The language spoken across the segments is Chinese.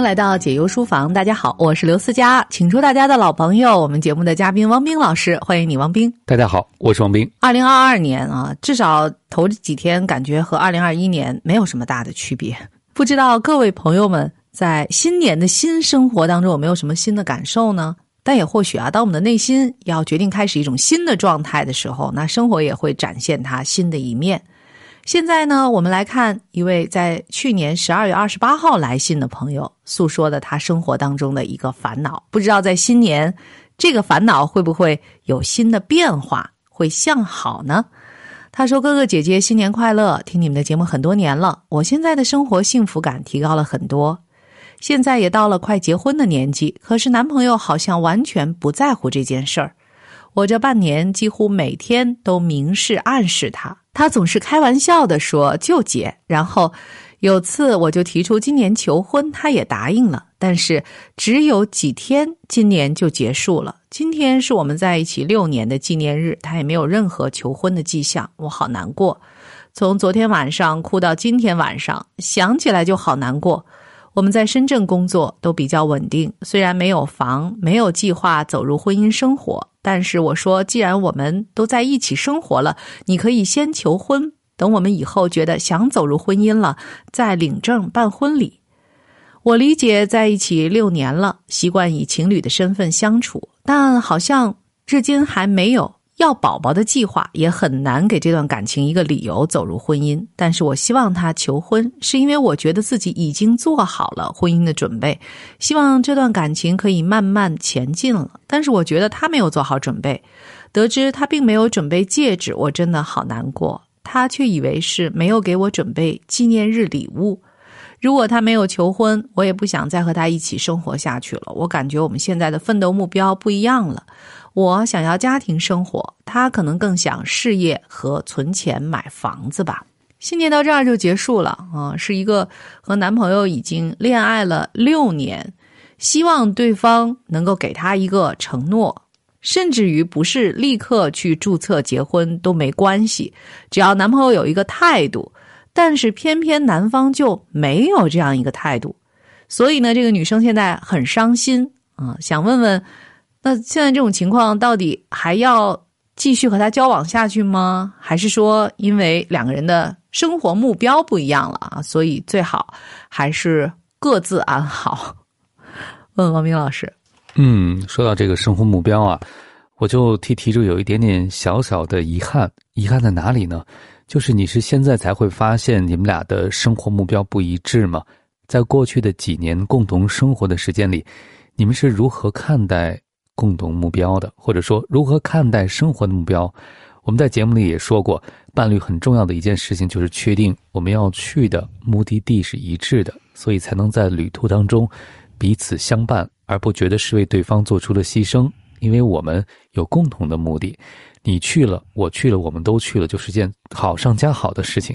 迎来到解忧书房，大家好，我是刘思佳，请出大家的老朋友，我们节目的嘉宾汪冰老师，欢迎你，汪冰。大家好，我是汪冰。二零二二年啊，至少头几天感觉和二零二一年没有什么大的区别。不知道各位朋友们在新年的新生活当中有没有什么新的感受呢？但也或许啊，当我们的内心要决定开始一种新的状态的时候，那生活也会展现它新的一面。现在呢，我们来看一位在去年十二月二十八号来信的朋友诉说的他生活当中的一个烦恼。不知道在新年，这个烦恼会不会有新的变化，会向好呢？他说：“哥哥姐姐，新年快乐！听你们的节目很多年了，我现在的生活幸福感提高了很多。现在也到了快结婚的年纪，可是男朋友好像完全不在乎这件事儿。我这半年几乎每天都明示暗示他。”他总是开玩笑的说就结，然后有次我就提出今年求婚，他也答应了，但是只有几天，今年就结束了。今天是我们在一起六年的纪念日，他也没有任何求婚的迹象，我好难过。从昨天晚上哭到今天晚上，想起来就好难过。我们在深圳工作都比较稳定，虽然没有房，没有计划走入婚姻生活。但是我说，既然我们都在一起生活了，你可以先求婚，等我们以后觉得想走入婚姻了，再领证办婚礼。我理解在一起六年了，习惯以情侣的身份相处，但好像至今还没有。要宝宝的计划也很难给这段感情一个理由走入婚姻，但是我希望他求婚，是因为我觉得自己已经做好了婚姻的准备，希望这段感情可以慢慢前进了。但是我觉得他没有做好准备，得知他并没有准备戒指，我真的好难过。他却以为是没有给我准备纪念日礼物。如果他没有求婚，我也不想再和他一起生活下去了。我感觉我们现在的奋斗目标不一样了。我想要家庭生活，他可能更想事业和存钱买房子吧。新年到这儿就结束了啊，是一个和男朋友已经恋爱了六年，希望对方能够给他一个承诺，甚至于不是立刻去注册结婚都没关系，只要男朋友有一个态度。但是偏偏男方就没有这样一个态度，所以呢，这个女生现在很伤心啊，想问问。那现在这种情况，到底还要继续和他交往下去吗？还是说，因为两个人的生活目标不一样了啊，所以最好还是各自安好？问王明老师。嗯，说到这个生活目标啊，我就替题主有一点点小小的遗憾。遗憾在哪里呢？就是你是现在才会发现你们俩的生活目标不一致吗？在过去的几年共同生活的时间里，你们是如何看待？共同目标的，或者说如何看待生活的目标，我们在节目里也说过，伴侣很重要的一件事情就是确定我们要去的目的地是一致的，所以才能在旅途当中彼此相伴，而不觉得是为对方做出了牺牲。因为我们有共同的目的，你去了，我去了，我们都去了，就是件好上加好的事情。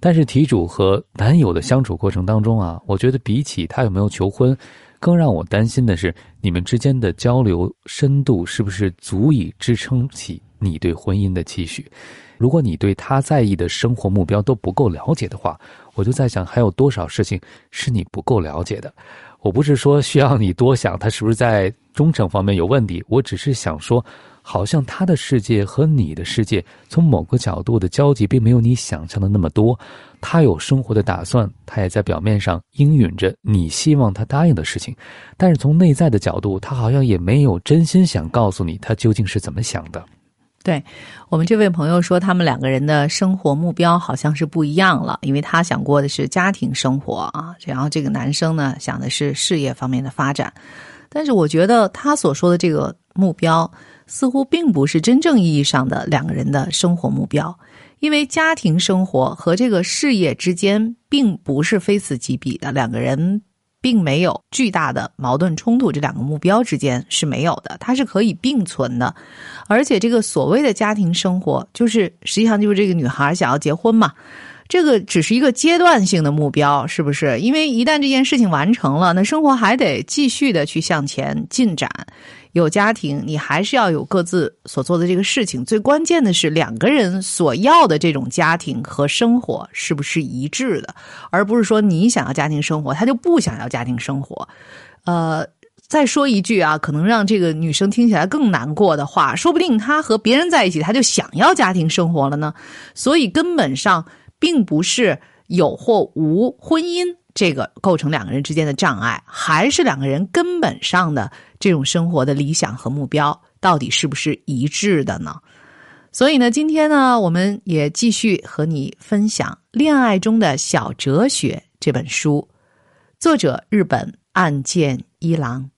但是题主和男友的相处过程当中啊，我觉得比起他有没有求婚。更让我担心的是，你们之间的交流深度是不是足以支撑起你对婚姻的期许？如果你对他在意的生活目标都不够了解的话，我就在想，还有多少事情是你不够了解的？我不是说需要你多想他是不是在忠诚方面有问题，我只是想说。好像他的世界和你的世界，从某个角度的交集，并没有你想象的那么多。他有生活的打算，他也在表面上应允着你希望他答应的事情，但是从内在的角度，他好像也没有真心想告诉你他究竟是怎么想的。对我们这位朋友说，他们两个人的生活目标好像是不一样了，因为他想过的是家庭生活啊，然后这个男生呢想的是事业方面的发展。但是我觉得他所说的这个目标。似乎并不是真正意义上的两个人的生活目标，因为家庭生活和这个事业之间并不是非此即彼的，两个人并没有巨大的矛盾冲突，这两个目标之间是没有的，它是可以并存的。而且这个所谓的家庭生活，就是实际上就是这个女孩想要结婚嘛，这个只是一个阶段性的目标，是不是？因为一旦这件事情完成了，那生活还得继续的去向前进展。有家庭，你还是要有各自所做的这个事情。最关键的是，两个人所要的这种家庭和生活是不是一致的，而不是说你想要家庭生活，他就不想要家庭生活。呃，再说一句啊，可能让这个女生听起来更难过的话，说不定她和别人在一起，她就想要家庭生活了呢。所以根本上。并不是有或无婚姻这个构成两个人之间的障碍，还是两个人根本上的这种生活的理想和目标到底是不是一致的呢？所以呢，今天呢，我们也继续和你分享《恋爱中的小哲学》这本书，作者日本岸见一郎，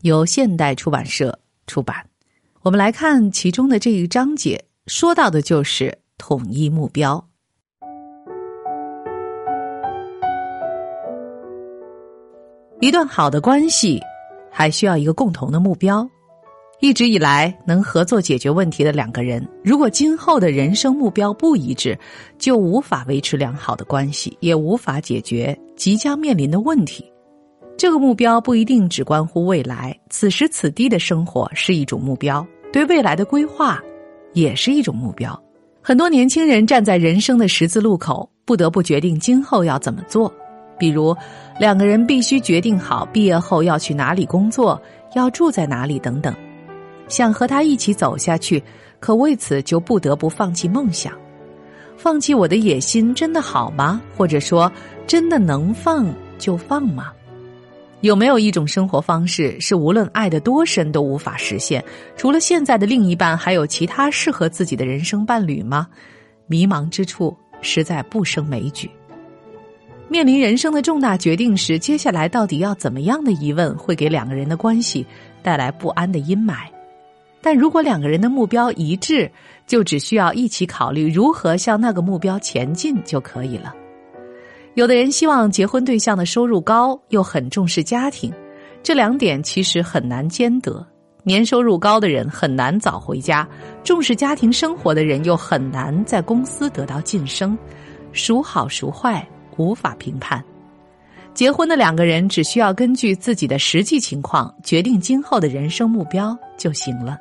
由现代出版社出版。我们来看其中的这一章节，说到的就是统一目标。一段好的关系，还需要一个共同的目标。一直以来能合作解决问题的两个人，如果今后的人生目标不一致，就无法维持良好的关系，也无法解决即将面临的问题。这个目标不一定只关乎未来，此时此地的生活是一种目标，对未来的规划也是一种目标。很多年轻人站在人生的十字路口，不得不决定今后要怎么做。比如，两个人必须决定好毕业后要去哪里工作，要住在哪里等等。想和他一起走下去，可为此就不得不放弃梦想，放弃我的野心，真的好吗？或者说，真的能放就放吗？有没有一种生活方式是无论爱的多深都无法实现？除了现在的另一半，还有其他适合自己的人生伴侣吗？迷茫之处，实在不胜枚举。面临人生的重大决定时，接下来到底要怎么样的疑问会给两个人的关系带来不安的阴霾？但如果两个人的目标一致，就只需要一起考虑如何向那个目标前进就可以了。有的人希望结婚对象的收入高，又很重视家庭，这两点其实很难兼得。年收入高的人很难早回家，重视家庭生活的人又很难在公司得到晋升，孰好孰坏？无法评判，结婚的两个人只需要根据自己的实际情况决定今后的人生目标就行了。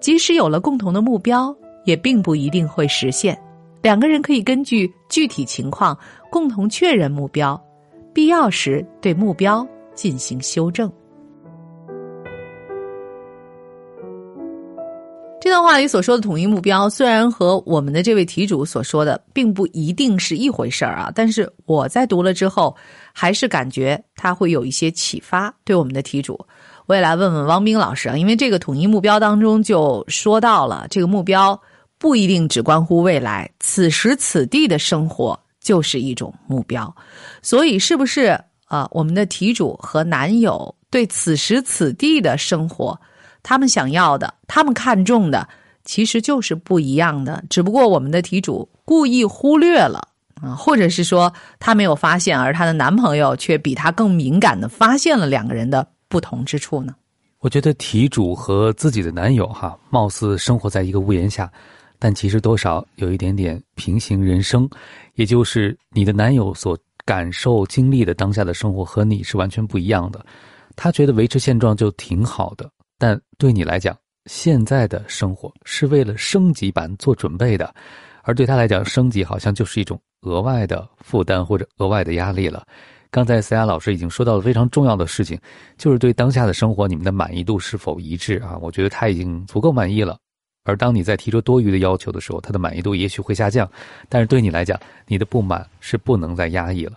即使有了共同的目标，也并不一定会实现。两个人可以根据具体情况共同确认目标，必要时对目标进行修正。这段话里所说的统一目标，虽然和我们的这位题主所说的并不一定是一回事儿啊，但是我在读了之后，还是感觉他会有一些启发。对我们的题主，我也来问问汪冰老师啊，因为这个统一目标当中就说到了，这个目标不一定只关乎未来，此时此地的生活就是一种目标，所以是不是啊？我们的题主和男友对此时此地的生活？他们想要的，他们看重的，其实就是不一样的。只不过我们的题主故意忽略了啊，或者是说她没有发现，而她的男朋友却比她更敏感的发现了两个人的不同之处呢？我觉得题主和自己的男友哈，貌似生活在一个屋檐下，但其实多少有一点点平行人生，也就是你的男友所感受经历的当下的生活和你是完全不一样的。他觉得维持现状就挺好的。对你来讲，现在的生活是为了升级版做准备的，而对他来讲，升级好像就是一种额外的负担或者额外的压力了。刚才思雅老师已经说到了非常重要的事情，就是对当下的生活，你们的满意度是否一致啊？我觉得他已经足够满意了，而当你在提出多余的要求的时候，他的满意度也许会下降。但是对你来讲，你的不满是不能再压抑了。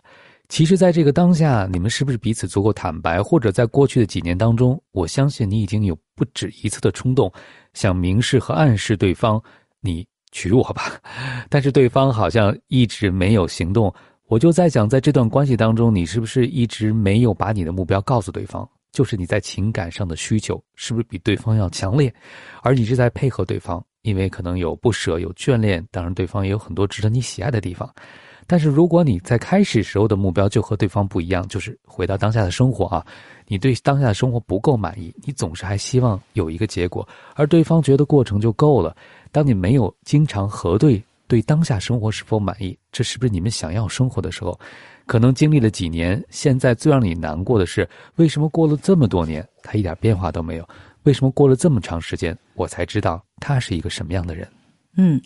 其实，在这个当下，你们是不是彼此足够坦白？或者在过去的几年当中，我相信你已经有不止一次的冲动，想明示和暗示对方，你娶我吧。但是对方好像一直没有行动。我就在想，在这段关系当中，你是不是一直没有把你的目标告诉对方？就是你在情感上的需求是不是比对方要强烈？而你是在配合对方，因为可能有不舍、有眷恋，当然对方也有很多值得你喜爱的地方。但是，如果你在开始时候的目标就和对方不一样，就是回到当下的生活啊，你对当下的生活不够满意，你总是还希望有一个结果，而对方觉得过程就够了。当你没有经常核对对当下生活是否满意，这是不是你们想要生活的时候？可能经历了几年，现在最让你难过的是，为什么过了这么多年，他一点变化都没有？为什么过了这么长时间，我才知道他是一个什么样的人？嗯，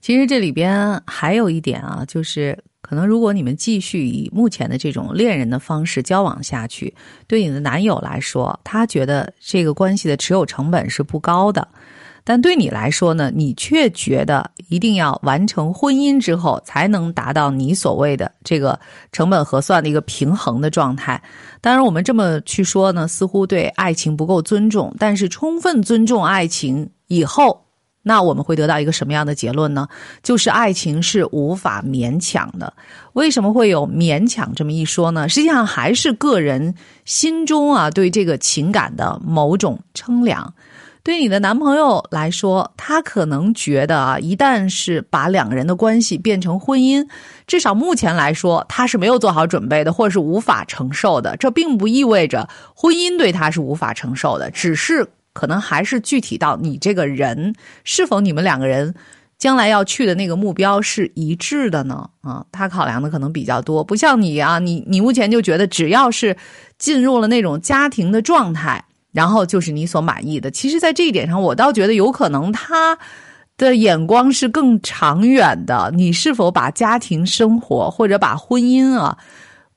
其实这里边还有一点啊，就是可能如果你们继续以目前的这种恋人的方式交往下去，对你的男友来说，他觉得这个关系的持有成本是不高的。但对你来说呢，你却觉得一定要完成婚姻之后，才能达到你所谓的这个成本核算的一个平衡的状态。当然，我们这么去说呢，似乎对爱情不够尊重。但是，充分尊重爱情以后，那我们会得到一个什么样的结论呢？就是爱情是无法勉强的。为什么会有勉强这么一说呢？实际上还是个人心中啊对这个情感的某种称量。对你的男朋友来说，他可能觉得啊，一旦是把两个人的关系变成婚姻，至少目前来说，他是没有做好准备的，或者是无法承受的。这并不意味着婚姻对他是无法承受的，只是可能还是具体到你这个人是否你们两个人将来要去的那个目标是一致的呢？啊，他考量的可能比较多，不像你啊，你你目前就觉得只要是进入了那种家庭的状态。然后就是你所满意的。其实，在这一点上，我倒觉得有可能他的眼光是更长远的。你是否把家庭生活或者把婚姻啊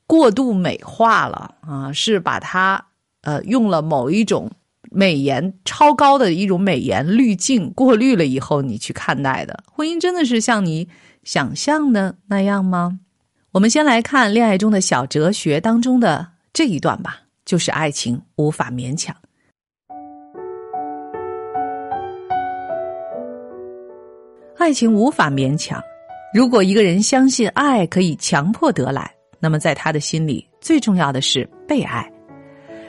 过度美化了啊？是把它呃用了某一种美颜超高的一种美颜滤镜过滤了以后，你去看待的婚姻真的是像你想象的那样吗？我们先来看恋爱中的小哲学当中的这一段吧。就是爱情无法勉强，爱情无法勉强。如果一个人相信爱可以强迫得来，那么在他的心里，最重要的是被爱。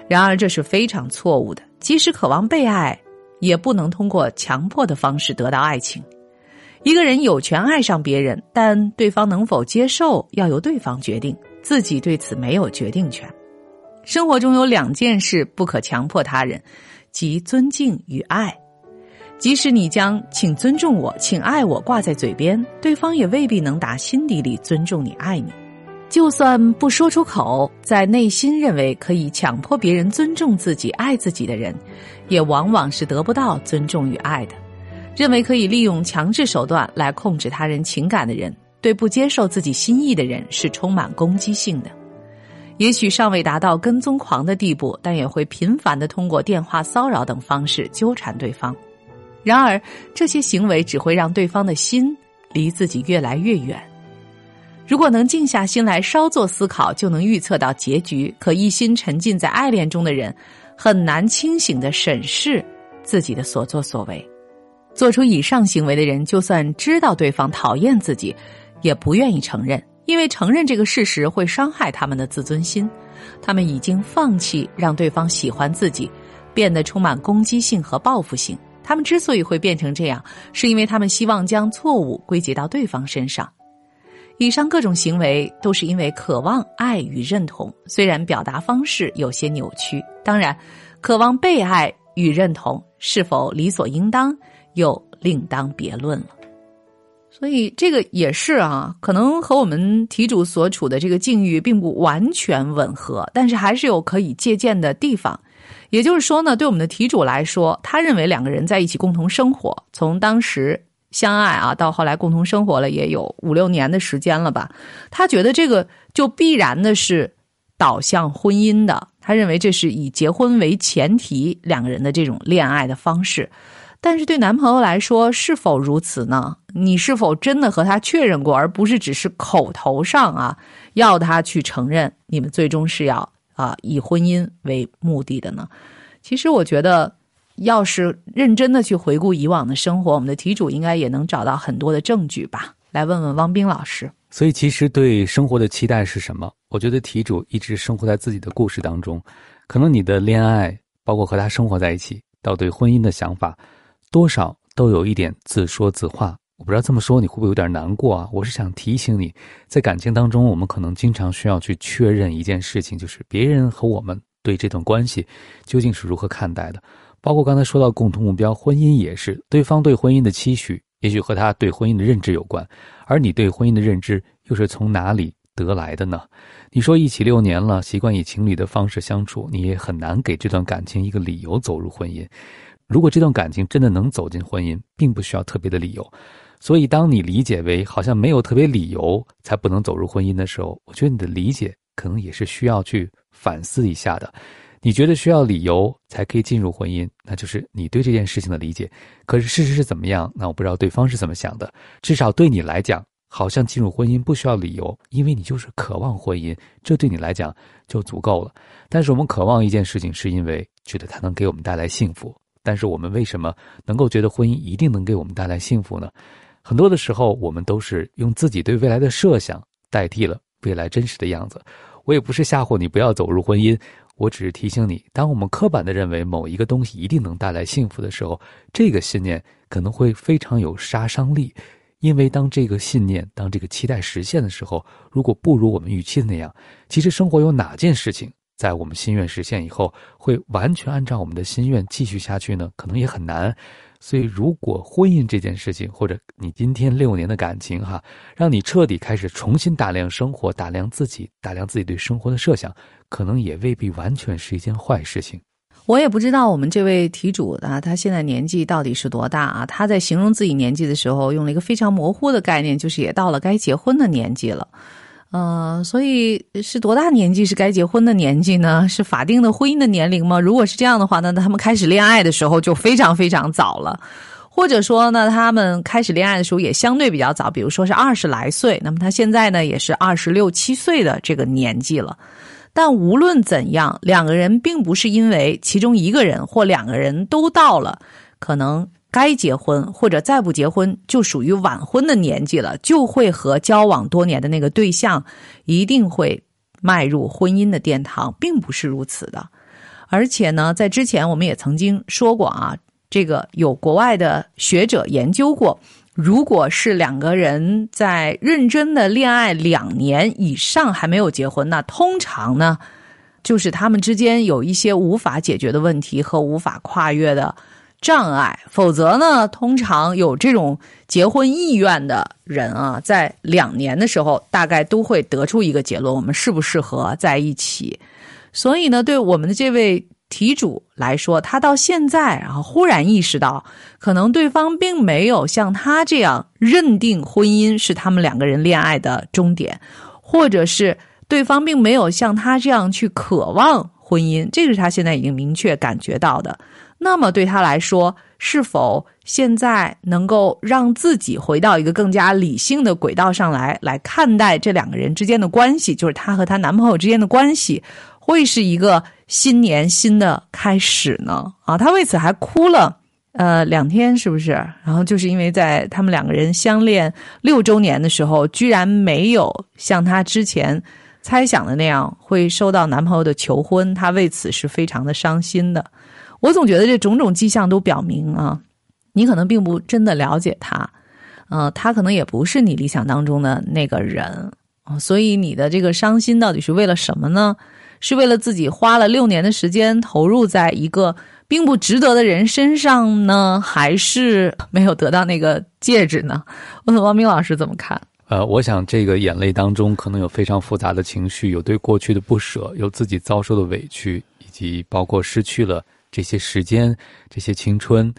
然而，这是非常错误的。即使渴望被爱，也不能通过强迫的方式得到爱情。一个人有权爱上别人，但对方能否接受，要由对方决定，自己对此没有决定权。生活中有两件事不可强迫他人，即尊敬与爱。即使你将“请尊重我，请爱我”挂在嘴边，对方也未必能打心底里尊重你、爱你。就算不说出口，在内心认为可以强迫别人尊重自己、爱自己的人，也往往是得不到尊重与爱的。认为可以利用强制手段来控制他人情感的人，对不接受自己心意的人是充满攻击性的。也许尚未达到跟踪狂的地步，但也会频繁的通过电话骚扰等方式纠缠对方。然而，这些行为只会让对方的心离自己越来越远。如果能静下心来稍作思考，就能预测到结局。可一心沉浸在爱恋中的人，很难清醒的审视自己的所作所为。做出以上行为的人，就算知道对方讨厌自己，也不愿意承认。因为承认这个事实会伤害他们的自尊心，他们已经放弃让对方喜欢自己，变得充满攻击性和报复性。他们之所以会变成这样，是因为他们希望将错误归结到对方身上。以上各种行为都是因为渴望爱与认同，虽然表达方式有些扭曲。当然，渴望被爱与认同是否理所应当，又另当别论了。所以这个也是啊，可能和我们题主所处的这个境遇并不完全吻合，但是还是有可以借鉴的地方。也就是说呢，对我们的题主来说，他认为两个人在一起共同生活，从当时相爱啊，到后来共同生活了也有五六年的时间了吧，他觉得这个就必然的是导向婚姻的。他认为这是以结婚为前提两个人的这种恋爱的方式。但是对男朋友来说，是否如此呢？你是否真的和他确认过，而不是只是口头上啊要他去承认你们最终是要啊以婚姻为目的的呢？其实我觉得，要是认真的去回顾以往的生活，我们的题主应该也能找到很多的证据吧。来问问汪冰老师。所以，其实对生活的期待是什么？我觉得题主一直生活在自己的故事当中，可能你的恋爱，包括和他生活在一起，到对婚姻的想法。多少都有一点自说自话，我不知道这么说你会不会有点难过啊？我是想提醒你，在感情当中，我们可能经常需要去确认一件事情，就是别人和我们对这段关系究竟是如何看待的。包括刚才说到共同目标，婚姻也是，对方对婚姻的期许也许和他对婚姻的认知有关。而你对婚姻的认知又是从哪里得来的呢？你说一起六年了，习惯以情侣的方式相处，你也很难给这段感情一个理由走入婚姻。如果这段感情真的能走进婚姻，并不需要特别的理由。所以，当你理解为好像没有特别理由才不能走入婚姻的时候，我觉得你的理解可能也是需要去反思一下的。你觉得需要理由才可以进入婚姻，那就是你对这件事情的理解。可是事实是怎么样？那我不知道对方是怎么想的。至少对你来讲，好像进入婚姻不需要理由，因为你就是渴望婚姻，这对你来讲就足够了。但是我们渴望一件事情，是因为觉得它能给我们带来幸福。但是我们为什么能够觉得婚姻一定能给我们带来幸福呢？很多的时候，我们都是用自己对未来的设想代替了未来真实的样子。我也不是吓唬你不要走入婚姻。我只是提醒你，当我们刻板的认为某一个东西一定能带来幸福的时候，这个信念可能会非常有杀伤力。因为当这个信念、当这个期待实现的时候，如果不如我们预期的那样，其实生活有哪件事情在我们心愿实现以后，会完全按照我们的心愿继续下去呢？可能也很难。所以，如果婚姻这件事情，或者你今天六年的感情，哈，让你彻底开始重新打量生活、打量自己、打量自己对生活的设想，可能也未必完全是一件坏事情。我也不知道我们这位题主啊，他现在年纪到底是多大啊？他在形容自己年纪的时候，用了一个非常模糊的概念，就是也到了该结婚的年纪了。呃，所以是多大年纪是该结婚的年纪呢？是法定的婚姻的年龄吗？如果是这样的话，那他们开始恋爱的时候就非常非常早了，或者说呢，他们开始恋爱的时候也相对比较早，比如说是二十来岁，那么他现在呢也是二十六七岁的这个年纪了。但无论怎样，两个人并不是因为其中一个人或两个人都到了可能。该结婚或者再不结婚就属于晚婚的年纪了，就会和交往多年的那个对象一定会迈入婚姻的殿堂，并不是如此的。而且呢，在之前我们也曾经说过啊，这个有国外的学者研究过，如果是两个人在认真的恋爱两年以上还没有结婚，那通常呢，就是他们之间有一些无法解决的问题和无法跨越的。障碍，否则呢？通常有这种结婚意愿的人啊，在两年的时候，大概都会得出一个结论：我们适不适合在一起？所以呢，对我们的这位题主来说，他到现在，然后忽然意识到，可能对方并没有像他这样认定婚姻是他们两个人恋爱的终点，或者是对方并没有像他这样去渴望婚姻，这个是他现在已经明确感觉到的。那么对他来说，是否现在能够让自己回到一个更加理性的轨道上来，来看待这两个人之间的关系，就是她和她男朋友之间的关系，会是一个新年新的开始呢？啊，她为此还哭了，呃，两天是不是？然后就是因为在他们两个人相恋六周年的时候，居然没有像她之前猜想的那样会收到男朋友的求婚，她为此是非常的伤心的。我总觉得这种种迹象都表明啊，你可能并不真的了解他，呃，他可能也不是你理想当中的那个人啊，所以你的这个伤心到底是为了什么呢？是为了自己花了六年的时间投入在一个并不值得的人身上呢，还是没有得到那个戒指呢？问 问王明老师怎么看？呃，我想这个眼泪当中可能有非常复杂的情绪，有对过去的不舍，有自己遭受的委屈，以及包括失去了。这些时间，这些青春，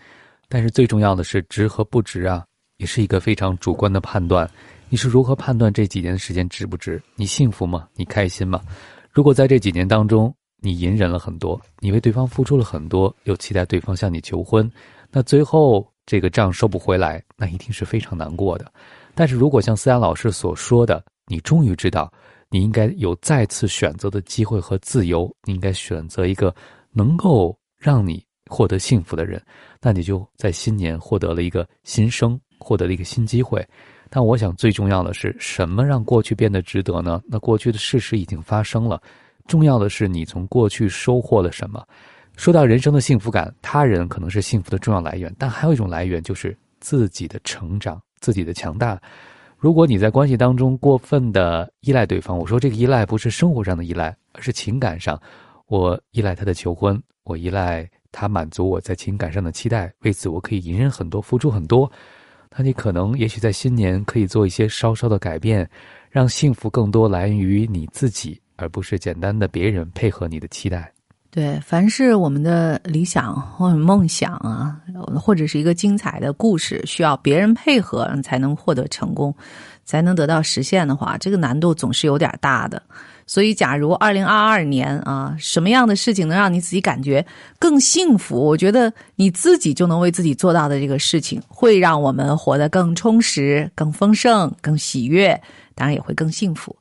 但是最重要的是值和不值啊，也是一个非常主观的判断。你是如何判断这几年的时间值不值？你幸福吗？你开心吗？如果在这几年当中，你隐忍了很多，你为对方付出了很多，又期待对方向你求婚，那最后这个账收不回来，那一定是非常难过的。但是如果像思雅老师所说的，你终于知道，你应该有再次选择的机会和自由，你应该选择一个能够。让你获得幸福的人，那你就在新年获得了一个新生，获得了一个新机会。但我想最重要的是什么让过去变得值得呢？那过去的事实已经发生了，重要的是你从过去收获了什么。说到人生的幸福感，他人可能是幸福的重要来源，但还有一种来源就是自己的成长、自己的强大。如果你在关系当中过分的依赖对方，我说这个依赖不是生活上的依赖，而是情感上，我依赖他的求婚。我依赖他满足我在情感上的期待，为此我可以隐忍很多，付出很多。那你可能也许在新年可以做一些稍稍的改变，让幸福更多来源于你自己，而不是简单的别人配合你的期待。对，凡是我们的理想或者梦想啊，或者是一个精彩的故事，需要别人配合才能获得成功，才能得到实现的话，这个难度总是有点大的。所以，假如二零二二年啊，什么样的事情能让你自己感觉更幸福？我觉得你自己就能为自己做到的这个事情，会让我们活得更充实、更丰盛、更喜悦，当然也会更幸福。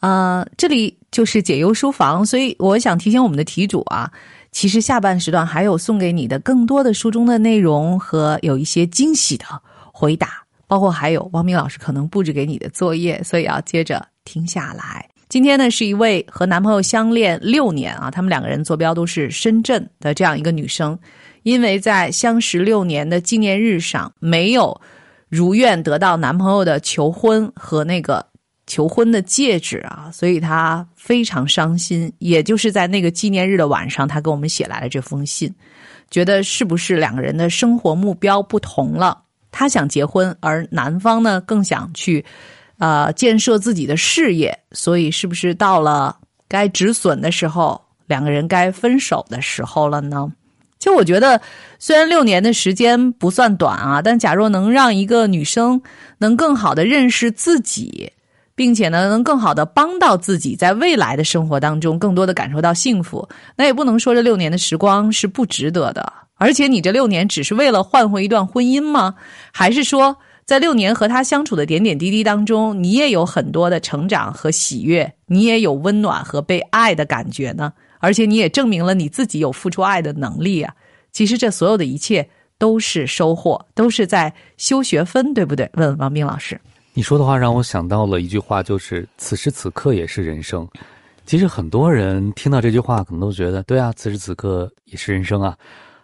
呃，这里就是解忧书房，所以我想提醒我们的题主啊，其实下半时段还有送给你的更多的书中的内容和有一些惊喜的回答，包括还有汪明老师可能布置给你的作业，所以要接着听下来。今天呢，是一位和男朋友相恋六年啊，他们两个人坐标都是深圳的这样一个女生，因为在相识六年的纪念日上没有如愿得到男朋友的求婚和那个。求婚的戒指啊，所以她非常伤心。也就是在那个纪念日的晚上，她给我们写来了这封信，觉得是不是两个人的生活目标不同了？她想结婚，而男方呢更想去，呃，建设自己的事业。所以，是不是到了该止损的时候，两个人该分手的时候了呢？其实，我觉得虽然六年的时间不算短啊，但假若能让一个女生能更好的认识自己。并且呢，能更好的帮到自己，在未来的生活当中，更多的感受到幸福。那也不能说这六年的时光是不值得的。而且，你这六年只是为了换回一段婚姻吗？还是说，在六年和他相处的点点滴滴当中，你也有很多的成长和喜悦，你也有温暖和被爱的感觉呢？而且，你也证明了你自己有付出爱的能力啊！其实，这所有的一切都是收获，都是在修学分，对不对？问问王斌老师。你说的话让我想到了一句话，就是此时此刻也是人生。其实很多人听到这句话，可能都觉得对啊，此时此刻也是人生啊。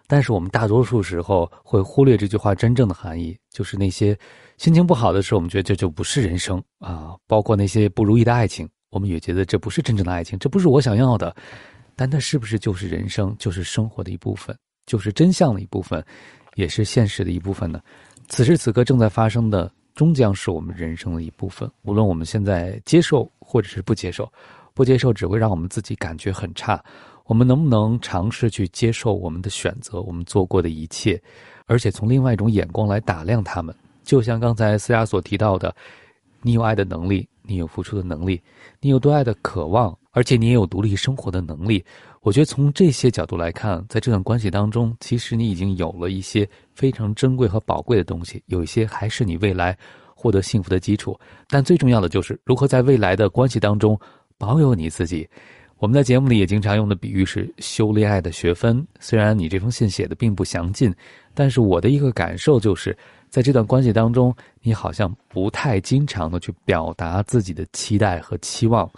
但是我们大多数时候会忽略这句话真正的含义，就是那些心情不好的时候，我们觉得这就不是人生啊。包括那些不如意的爱情，我们也觉得这不是真正的爱情，这不是我想要的。但它是不是就是人生，就是生活的一部分，就是真相的一部分，也是现实的一部分呢？此时此刻正在发生的。终将是我们人生的一部分，无论我们现在接受或者是不接受，不接受只会让我们自己感觉很差。我们能不能尝试去接受我们的选择，我们做过的一切，而且从另外一种眼光来打量他们？就像刚才思雅所提到的，你有爱的能力，你有付出的能力，你有对爱的渴望，而且你也有独立生活的能力。我觉得从这些角度来看，在这段关系当中，其实你已经有了一些非常珍贵和宝贵的东西，有一些还是你未来获得幸福的基础。但最重要的就是如何在未来的关系当中保有你自己。我们在节目里也经常用的比喻是修恋爱的学分。虽然你这封信写的并不详尽，但是我的一个感受就是，在这段关系当中，你好像不太经常的去表达自己的期待和期望。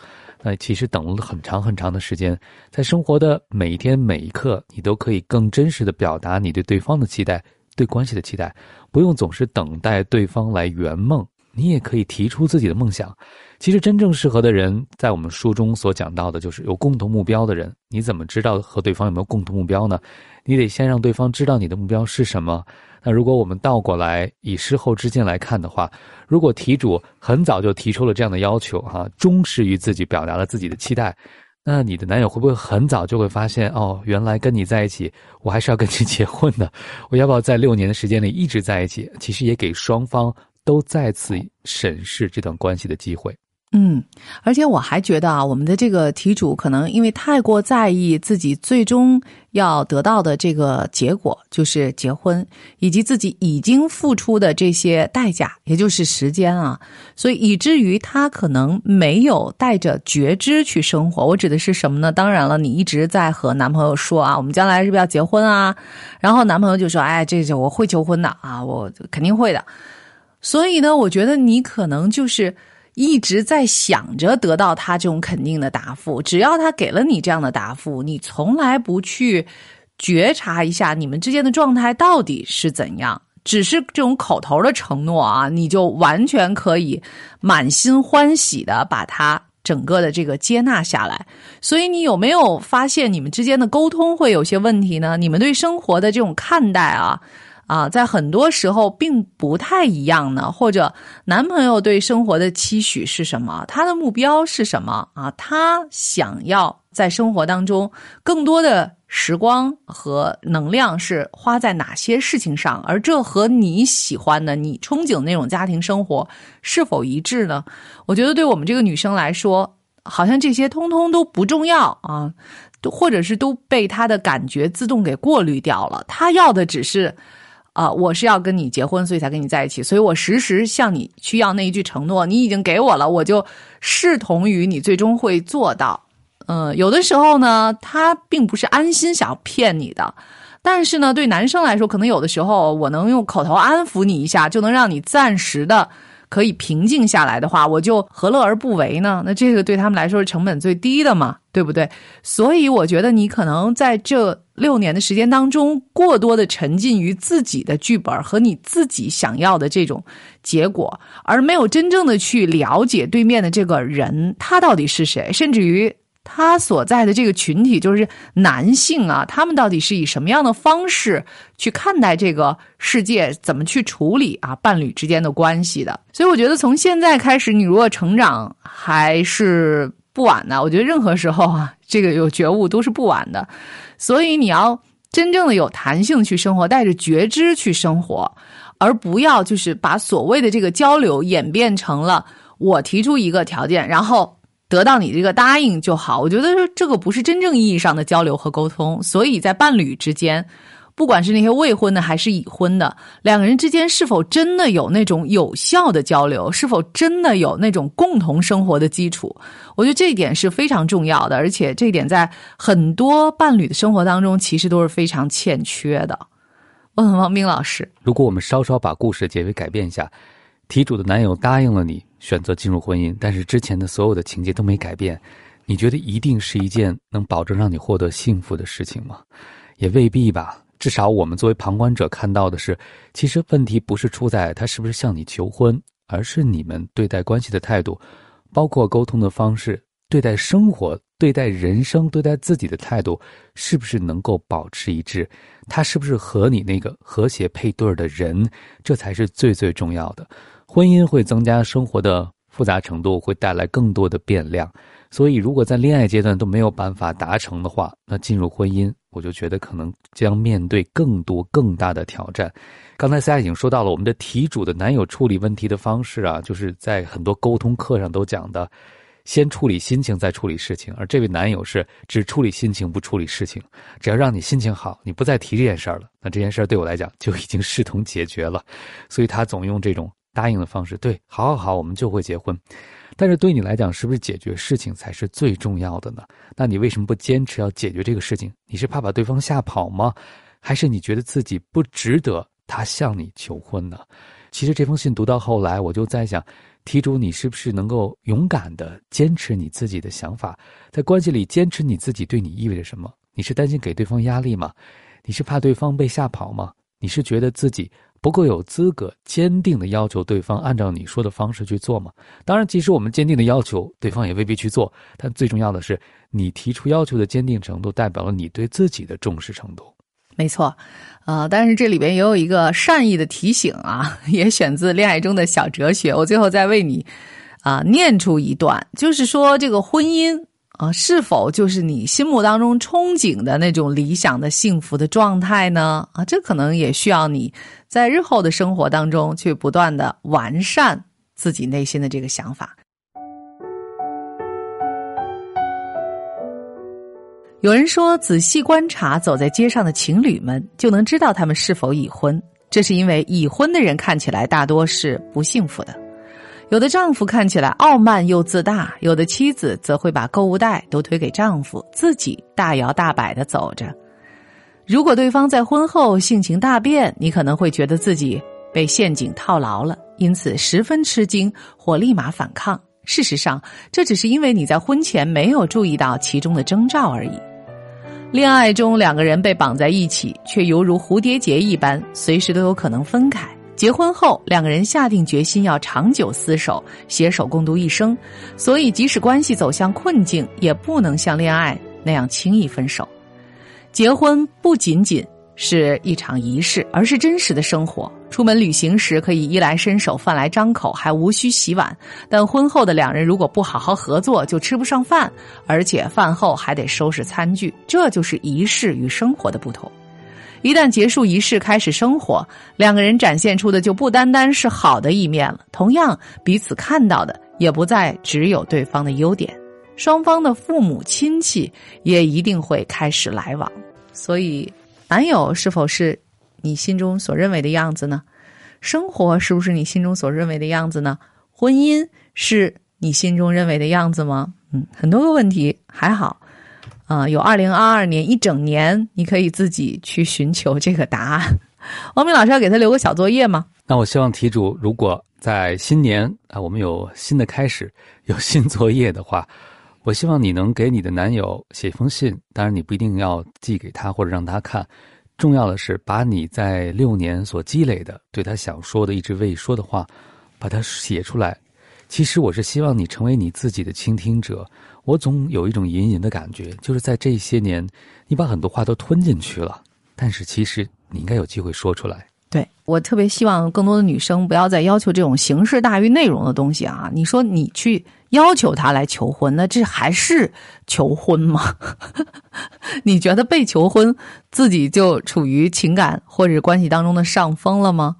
那其实等了很长很长的时间，在生活的每一天每一刻，你都可以更真实的表达你对对方的期待，对关系的期待，不用总是等待对方来圆梦，你也可以提出自己的梦想。其实真正适合的人，在我们书中所讲到的，就是有共同目标的人。你怎么知道和对方有没有共同目标呢？你得先让对方知道你的目标是什么。那如果我们倒过来以事后之见来看的话，如果题主很早就提出了这样的要求，哈，忠实于自己，表达了自己的期待，那你的男友会不会很早就会发现，哦，原来跟你在一起，我还是要跟你结婚的，我要不要在六年的时间里一直在一起？其实也给双方都再次审视这段关系的机会。嗯，而且我还觉得啊，我们的这个题主可能因为太过在意自己最终要得到的这个结果，就是结婚，以及自己已经付出的这些代价，也就是时间啊，所以以至于他可能没有带着觉知去生活。我指的是什么呢？当然了，你一直在和男朋友说啊，我们将来是不是要结婚啊？然后男朋友就说，哎，这这我会求婚的啊，我肯定会的。所以呢，我觉得你可能就是。一直在想着得到他这种肯定的答复，只要他给了你这样的答复，你从来不去觉察一下你们之间的状态到底是怎样，只是这种口头的承诺啊，你就完全可以满心欢喜的把他整个的这个接纳下来。所以你有没有发现你们之间的沟通会有些问题呢？你们对生活的这种看待啊？啊，在很多时候并不太一样呢？或者男朋友对生活的期许是什么？他的目标是什么啊？他想要在生活当中更多的时光和能量是花在哪些事情上？而这和你喜欢的、你憧憬的那种家庭生活是否一致呢？我觉得对我们这个女生来说，好像这些通通都不重要啊。或者是都被他的感觉自动给过滤掉了。他要的只是，啊，我是要跟你结婚，所以才跟你在一起。所以我时时向你去要那一句承诺，你已经给我了，我就视同于你最终会做到。嗯，有的时候呢，他并不是安心想要骗你的，但是呢，对男生来说，可能有的时候我能用口头安抚你一下，就能让你暂时的。可以平静下来的话，我就何乐而不为呢？那这个对他们来说是成本最低的嘛，对不对？所以我觉得你可能在这六年的时间当中，过多的沉浸于自己的剧本和你自己想要的这种结果，而没有真正的去了解对面的这个人他到底是谁，甚至于。他所在的这个群体就是男性啊，他们到底是以什么样的方式去看待这个世界，怎么去处理啊伴侣之间的关系的？所以我觉得从现在开始，你如果成长还是不晚的。我觉得任何时候啊，这个有觉悟都是不晚的。所以你要真正的有弹性去生活，带着觉知去生活，而不要就是把所谓的这个交流演变成了我提出一个条件，然后。得到你这个答应就好，我觉得这个不是真正意义上的交流和沟通。所以在伴侣之间，不管是那些未婚的还是已婚的，两个人之间是否真的有那种有效的交流，是否真的有那种共同生活的基础，我觉得这一点是非常重要的。而且这一点在很多伴侣的生活当中，其实都是非常欠缺的。问问王斌老师，如果我们稍稍把故事结尾改变一下。题主的男友答应了你选择进入婚姻，但是之前的所有的情节都没改变，你觉得一定是一件能保证让你获得幸福的事情吗？也未必吧。至少我们作为旁观者看到的是，其实问题不是出在他是不是向你求婚，而是你们对待关系的态度，包括沟通的方式，对待生活、对待人生、对待自己的态度，是不是能够保持一致？他是不是和你那个和谐配对的人？这才是最最重要的。婚姻会增加生活的复杂程度，会带来更多的变量。所以，如果在恋爱阶段都没有办法达成的话，那进入婚姻，我就觉得可能将面对更多更大的挑战。刚才赛已经说到了我们的题主的男友处理问题的方式啊，就是在很多沟通课上都讲的。先处理心情，再处理事情。而这位男友是只处理心情，不处理事情。只要让你心情好，你不再提这件事儿了，那这件事儿对我来讲就已经视同解决了。所以他总用这种答应的方式，对，好好好，我们就会结婚。但是对你来讲，是不是解决事情才是最重要的呢？那你为什么不坚持要解决这个事情？你是怕把对方吓跑吗？还是你觉得自己不值得他向你求婚呢？其实这封信读到后来，我就在想。题主，你是不是能够勇敢的坚持你自己的想法？在关系里坚持你自己，对你意味着什么？你是担心给对方压力吗？你是怕对方被吓跑吗？你是觉得自己不够有资格坚定的要求对方按照你说的方式去做吗？当然，即使我们坚定的要求，对方也未必去做。但最重要的是，你提出要求的坚定程度，代表了你对自己的重视程度。没错，呃，但是这里边也有一个善意的提醒啊，也选自恋爱中的小哲学。我最后再为你啊念出一段，就是说这个婚姻啊，是否就是你心目当中憧憬的那种理想的幸福的状态呢？啊，这可能也需要你在日后的生活当中去不断的完善自己内心的这个想法。有人说，仔细观察走在街上的情侣们，就能知道他们是否已婚。这是因为已婚的人看起来大多是不幸福的。有的丈夫看起来傲慢又自大，有的妻子则会把购物袋都推给丈夫，自己大摇大摆的走着。如果对方在婚后性情大变，你可能会觉得自己被陷阱套牢了，因此十分吃惊或立马反抗。事实上，这只是因为你在婚前没有注意到其中的征兆而已。恋爱中，两个人被绑在一起，却犹如蝴蝶结一般，随时都有可能分开。结婚后，两个人下定决心要长久厮守，携手共度一生，所以即使关系走向困境，也不能像恋爱那样轻易分手。结婚不仅仅是一场仪式，而是真实的生活。出门旅行时可以衣来伸手、饭来张口，还无需洗碗；但婚后的两人如果不好好合作，就吃不上饭，而且饭后还得收拾餐具。这就是仪式与生活的不同。一旦结束仪式，开始生活，两个人展现出的就不单单是好的一面了。同样，彼此看到的也不再只有对方的优点。双方的父母亲戚也一定会开始来往。所以，男友是否是你心中所认为的样子呢？生活是不是你心中所认为的样子呢？婚姻是你心中认为的样子吗？嗯，很多个问题还好。啊，有二零二二年一整年，你可以自己去寻求这个答案。王明老师要给他留个小作业吗？那我希望题主如果在新年啊，我们有新的开始，有新作业的话，我希望你能给你的男友写封信。当然，你不一定要寄给他或者让他看，重要的是把你在六年所积累的对他想说的、一直未说的话，把它写出来。其实我是希望你成为你自己的倾听者。我总有一种隐隐的感觉，就是在这些年，你把很多话都吞进去了，但是其实你应该有机会说出来。对我特别希望更多的女生不要再要求这种形式大于内容的东西啊！你说你去要求他来求婚，那这还是求婚吗？你觉得被求婚自己就处于情感或者关系当中的上风了吗？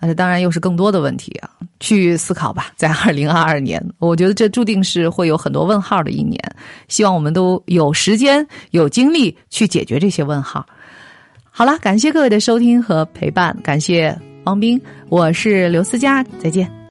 啊，这当然又是更多的问题啊！去思考吧，在二零二二年，我觉得这注定是会有很多问号的一年。希望我们都有时间、有精力去解决这些问号。好了，感谢各位的收听和陪伴，感谢王斌，我是刘思佳，再见。